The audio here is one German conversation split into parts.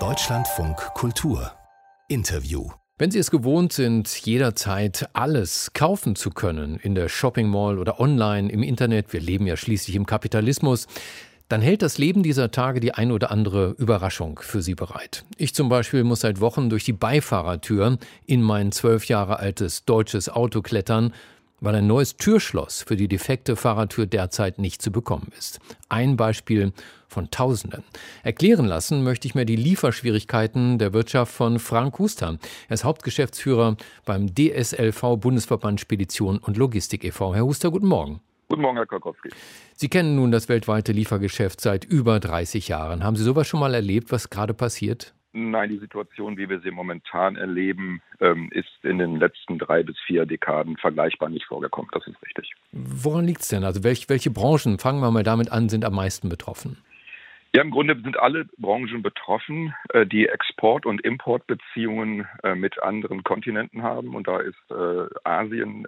Deutschlandfunk Kultur Interview wenn Sie es gewohnt sind, jederzeit alles kaufen zu können, in der Shopping Mall oder online, im Internet, wir leben ja schließlich im Kapitalismus, dann hält das Leben dieser Tage die ein oder andere Überraschung für Sie bereit. Ich zum Beispiel muss seit Wochen durch die Beifahrertür in mein zwölf Jahre altes deutsches Auto klettern, weil ein neues Türschloss für die defekte Fahrertür derzeit nicht zu bekommen ist. Ein Beispiel von Tausenden. Erklären lassen möchte ich mir die Lieferschwierigkeiten der Wirtschaft von Frank Huster. Er ist Hauptgeschäftsführer beim DSLV Bundesverband Spedition und Logistik e.V. Herr Huster, guten Morgen. Guten Morgen, Herr Kolkowski. Sie kennen nun das weltweite Liefergeschäft seit über 30 Jahren. Haben Sie sowas schon mal erlebt, was gerade passiert? Nein, die Situation, wie wir sie momentan erleben, ähm, ist in den letzten drei bis vier Dekaden vergleichbar nicht vorgekommen. Das ist richtig. Woran liegt es denn? Also welche, welche Branchen, fangen wir mal damit an, sind am meisten betroffen? Ja, im Grunde sind alle Branchen betroffen, äh, die Export- und Importbeziehungen äh, mit anderen Kontinenten haben. Und da ist äh, Asien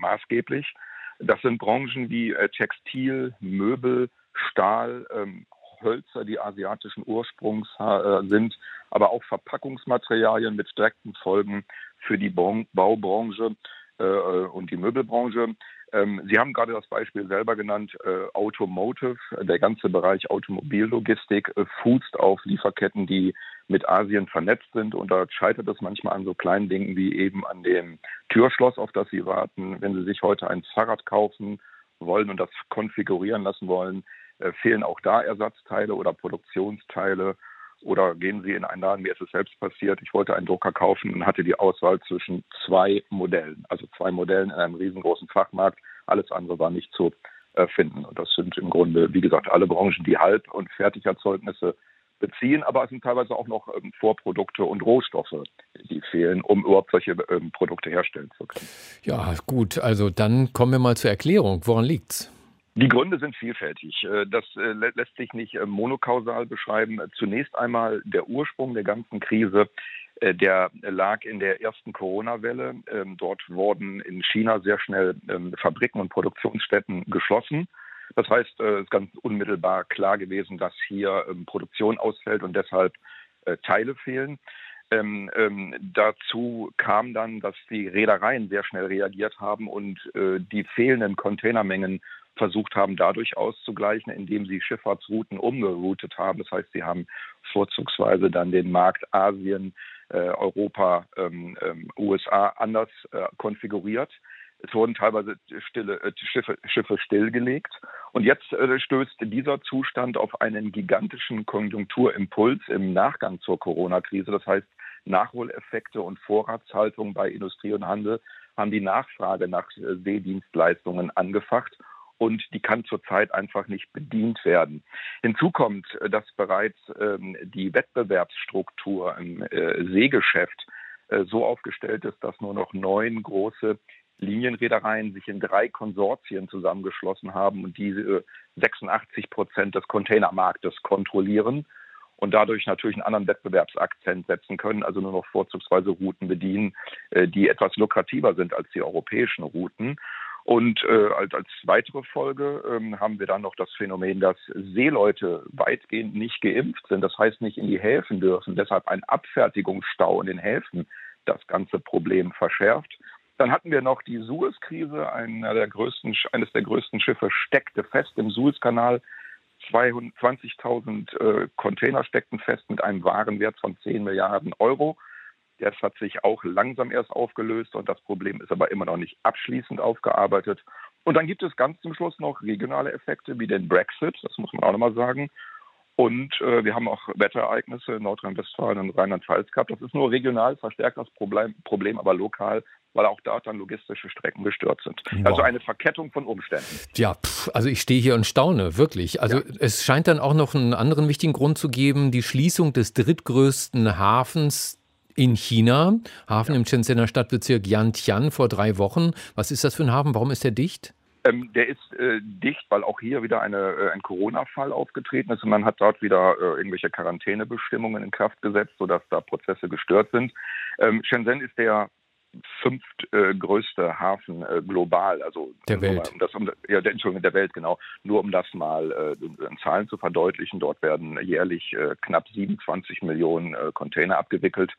maßgeblich. Das sind Branchen wie Textil, Möbel, Stahl, ähm, Hölzer, die asiatischen Ursprungs sind, aber auch Verpackungsmaterialien mit direkten Folgen für die Baubranche äh, und die Möbelbranche. Ähm, Sie haben gerade das Beispiel selber genannt, äh, Automotive. Der ganze Bereich Automobillogistik äh, fußt auf Lieferketten, die mit Asien vernetzt sind. Und da scheitert es manchmal an so kleinen Dingen wie eben an dem Türschloss, auf das Sie warten. Wenn Sie sich heute ein Fahrrad kaufen wollen und das konfigurieren lassen wollen, äh, fehlen auch da Ersatzteile oder Produktionsteile. Oder gehen Sie in einen Laden, mir ist es selbst passiert, ich wollte einen Drucker kaufen und hatte die Auswahl zwischen zwei Modellen, also zwei Modellen in einem riesengroßen Fachmarkt. Alles andere war nicht zu äh, finden. Und das sind im Grunde, wie gesagt, alle Branchen, die Halb- und Fertigerzeugnisse beziehen, aber es sind teilweise auch noch ähm, Vorprodukte und Rohstoffe, die fehlen, um überhaupt solche ähm, Produkte herstellen zu können. Ja, gut, also dann kommen wir mal zur Erklärung. Woran liegt's? Die Gründe sind vielfältig. Äh, das äh, lässt sich nicht äh, monokausal beschreiben. Zunächst einmal der Ursprung der ganzen Krise, der lag in der ersten Corona-Welle. Ähm, dort wurden in China sehr schnell ähm, Fabriken und Produktionsstätten geschlossen. Das heißt, es ist ganz unmittelbar klar gewesen, dass hier ähm, Produktion ausfällt und deshalb Teile fehlen. Ähm, ähm, dazu kam dann, dass die Reedereien sehr schnell reagiert haben und äh, die fehlenden Containermengen versucht haben, dadurch auszugleichen, indem sie Schifffahrtsrouten umgeroutet haben. Das heißt, sie haben vorzugsweise dann den Markt Asien, äh, Europa, ähm, ähm, USA anders äh, konfiguriert. Es wurden teilweise stille, äh, Schiffe, Schiffe, stillgelegt. Und jetzt äh, stößt dieser Zustand auf einen gigantischen Konjunkturimpuls im Nachgang zur Corona-Krise. Das heißt, Nachholeffekte und Vorratshaltung bei Industrie und Handel haben die Nachfrage nach äh, Seedienstleistungen angefacht und die kann zurzeit einfach nicht bedient werden. Hinzu kommt, äh, dass bereits ähm, die Wettbewerbsstruktur im äh, Seegeschäft äh, so aufgestellt ist, dass nur noch neun große Linienreedereien sich in drei Konsortien zusammengeschlossen haben und diese 86 Prozent des Containermarktes kontrollieren und dadurch natürlich einen anderen Wettbewerbsakzent setzen können, also nur noch vorzugsweise Routen bedienen, die etwas lukrativer sind als die europäischen Routen. Und äh, als, als weitere Folge ähm, haben wir dann noch das Phänomen, dass Seeleute weitgehend nicht geimpft sind, das heißt nicht in die Häfen dürfen, deshalb ein Abfertigungsstau in den Häfen das ganze Problem verschärft. Dann hatten wir noch die Suez-Krise, eines der größten Schiffe steckte fest im Suezkanal. 20.000 äh, Container steckten fest mit einem Warenwert von 10 Milliarden Euro. Das hat sich auch langsam erst aufgelöst und das Problem ist aber immer noch nicht abschließend aufgearbeitet. Und dann gibt es ganz zum Schluss noch regionale Effekte wie den Brexit, das muss man auch nochmal sagen. Und äh, wir haben auch Wetterereignisse in Nordrhein-Westfalen und Rheinland-Pfalz gehabt. Das ist nur regional, verstärkt das Problem, Problem aber lokal weil auch dort dann logistische Strecken gestört sind. Wow. Also eine Verkettung von Umständen. Ja, pff, also ich stehe hier und staune, wirklich. Also ja. es scheint dann auch noch einen anderen wichtigen Grund zu geben, die Schließung des drittgrößten Hafens in China, Hafen ja. im Shenzhener Stadtbezirk Yantian vor drei Wochen. Was ist das für ein Hafen? Warum ist der dicht? Ähm, der ist äh, dicht, weil auch hier wieder eine, äh, ein Corona-Fall aufgetreten ist und man hat dort wieder äh, irgendwelche Quarantänebestimmungen in Kraft gesetzt, sodass da Prozesse gestört sind. Ähm, Shenzhen ist der fünftgrößte Hafen global, also der Welt. Mal, um das, um, ja, der, Entschuldigung, der Welt, genau. Nur um das mal in Zahlen zu verdeutlichen, dort werden jährlich knapp 27 Millionen Container abgewickelt.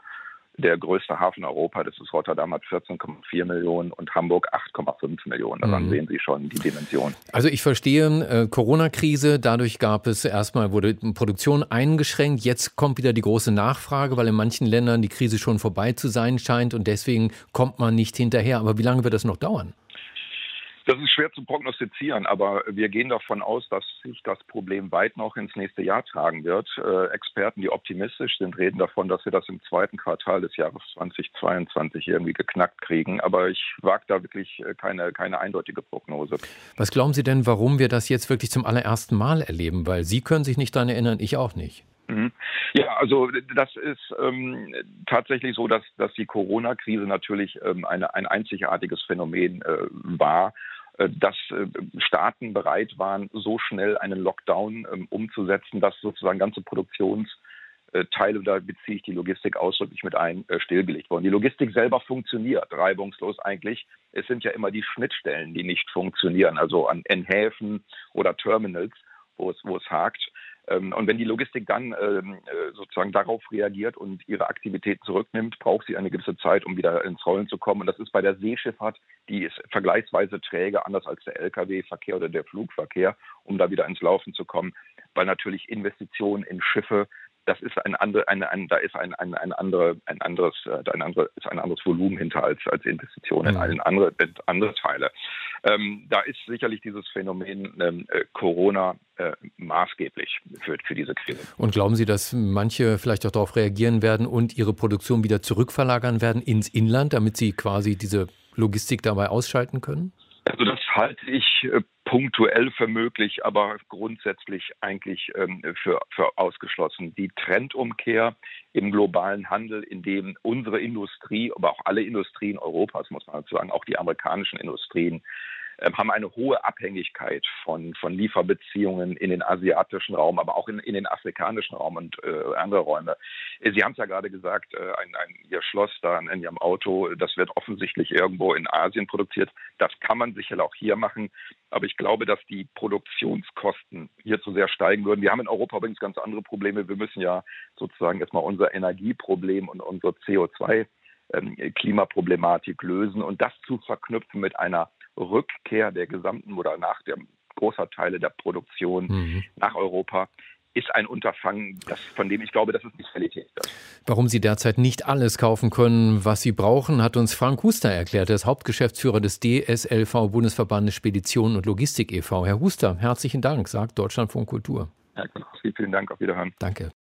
Der größte Hafen Europa, das ist Rotterdam, hat 14,4 Millionen und Hamburg 8,5 Millionen. Daran mhm. sehen Sie schon die Dimension. Also ich verstehe, äh, Corona-Krise, dadurch gab es erstmal, wurde Produktion eingeschränkt. Jetzt kommt wieder die große Nachfrage, weil in manchen Ländern die Krise schon vorbei zu sein scheint und deswegen kommt man nicht hinterher. Aber wie lange wird das noch dauern? Das ist schwer zu prognostizieren, aber wir gehen davon aus, dass sich das Problem weit noch ins nächste Jahr tragen wird. Äh, Experten, die optimistisch sind, reden davon, dass wir das im zweiten Quartal des Jahres 2022 irgendwie geknackt kriegen. Aber ich wage da wirklich äh, keine, keine eindeutige Prognose. Was glauben Sie denn, warum wir das jetzt wirklich zum allerersten Mal erleben? Weil Sie können sich nicht daran erinnern, ich auch nicht. Mhm. Ja, also das ist ähm, tatsächlich so, dass, dass die Corona-Krise natürlich ähm, eine, ein einzigartiges Phänomen äh, war dass äh, Staaten bereit waren, so schnell einen Lockdown ähm, umzusetzen, dass sozusagen ganze Produktionsteile, da beziehe ich die Logistik ausdrücklich mit ein, äh, stillgelegt wurden. Die Logistik selber funktioniert reibungslos eigentlich. Es sind ja immer die Schnittstellen, die nicht funktionieren, also an, in Häfen oder Terminals, wo es, wo es hakt. Ähm, und wenn die Logistik dann ähm, äh, sozusagen darauf reagiert und ihre Aktivitäten zurücknimmt, braucht sie eine gewisse Zeit, um wieder ins Rollen zu kommen. Und das ist bei der Seeschifffahrt, die ist vergleichsweise träge, anders als der Lkw-Verkehr oder der Flugverkehr, um da wieder ins Laufen zu kommen, weil natürlich Investitionen in Schiffe das ist ein andere, eine, ein, da ist ein, ein, ein, andere, ein anderes, äh, ein andere, ist ein anderes Volumen hinter als, als Investitionen in, in andere, in andere Teile. Ähm, da ist sicherlich dieses Phänomen ähm, äh, Corona äh, maßgeblich für, für diese Krise. Und glauben Sie, dass manche vielleicht auch darauf reagieren werden und ihre Produktion wieder zurückverlagern werden ins Inland, damit sie quasi diese Logistik dabei ausschalten können? Also das halte ich äh, punktuell für möglich, aber grundsätzlich eigentlich ähm, für, für ausgeschlossen. Die Trendumkehr im globalen Handel, in dem unsere Industrie, aber auch alle Industrien Europas, muss man sagen, auch die amerikanischen Industrien, haben eine hohe Abhängigkeit von, von Lieferbeziehungen in den asiatischen Raum, aber auch in, in den afrikanischen Raum und äh, andere Räume. Sie haben es ja gerade gesagt, äh, ein, ein, Ihr Schloss da in Ihrem Auto, das wird offensichtlich irgendwo in Asien produziert. Das kann man sicher auch hier machen. Aber ich glaube, dass die Produktionskosten hier zu sehr steigen würden. Wir haben in Europa übrigens ganz andere Probleme. Wir müssen ja sozusagen erstmal unser Energieproblem und unsere CO2 ähm, Klimaproblematik lösen und das zu verknüpfen mit einer Rückkehr der gesamten oder nach der großer Teile der Produktion mhm. nach Europa ist ein Unterfangen, das, von dem ich glaube, dass es nicht Realität ist. Warum Sie derzeit nicht alles kaufen können, was Sie brauchen, hat uns Frank Huster erklärt. Er ist Hauptgeschäftsführer des DSLV Bundesverbandes Spedition und Logistik e.V. Herr Huster, herzlichen Dank, sagt Deutschlandfunk Kultur. Herr Konowski, vielen Dank, auf Wiederhören. Danke.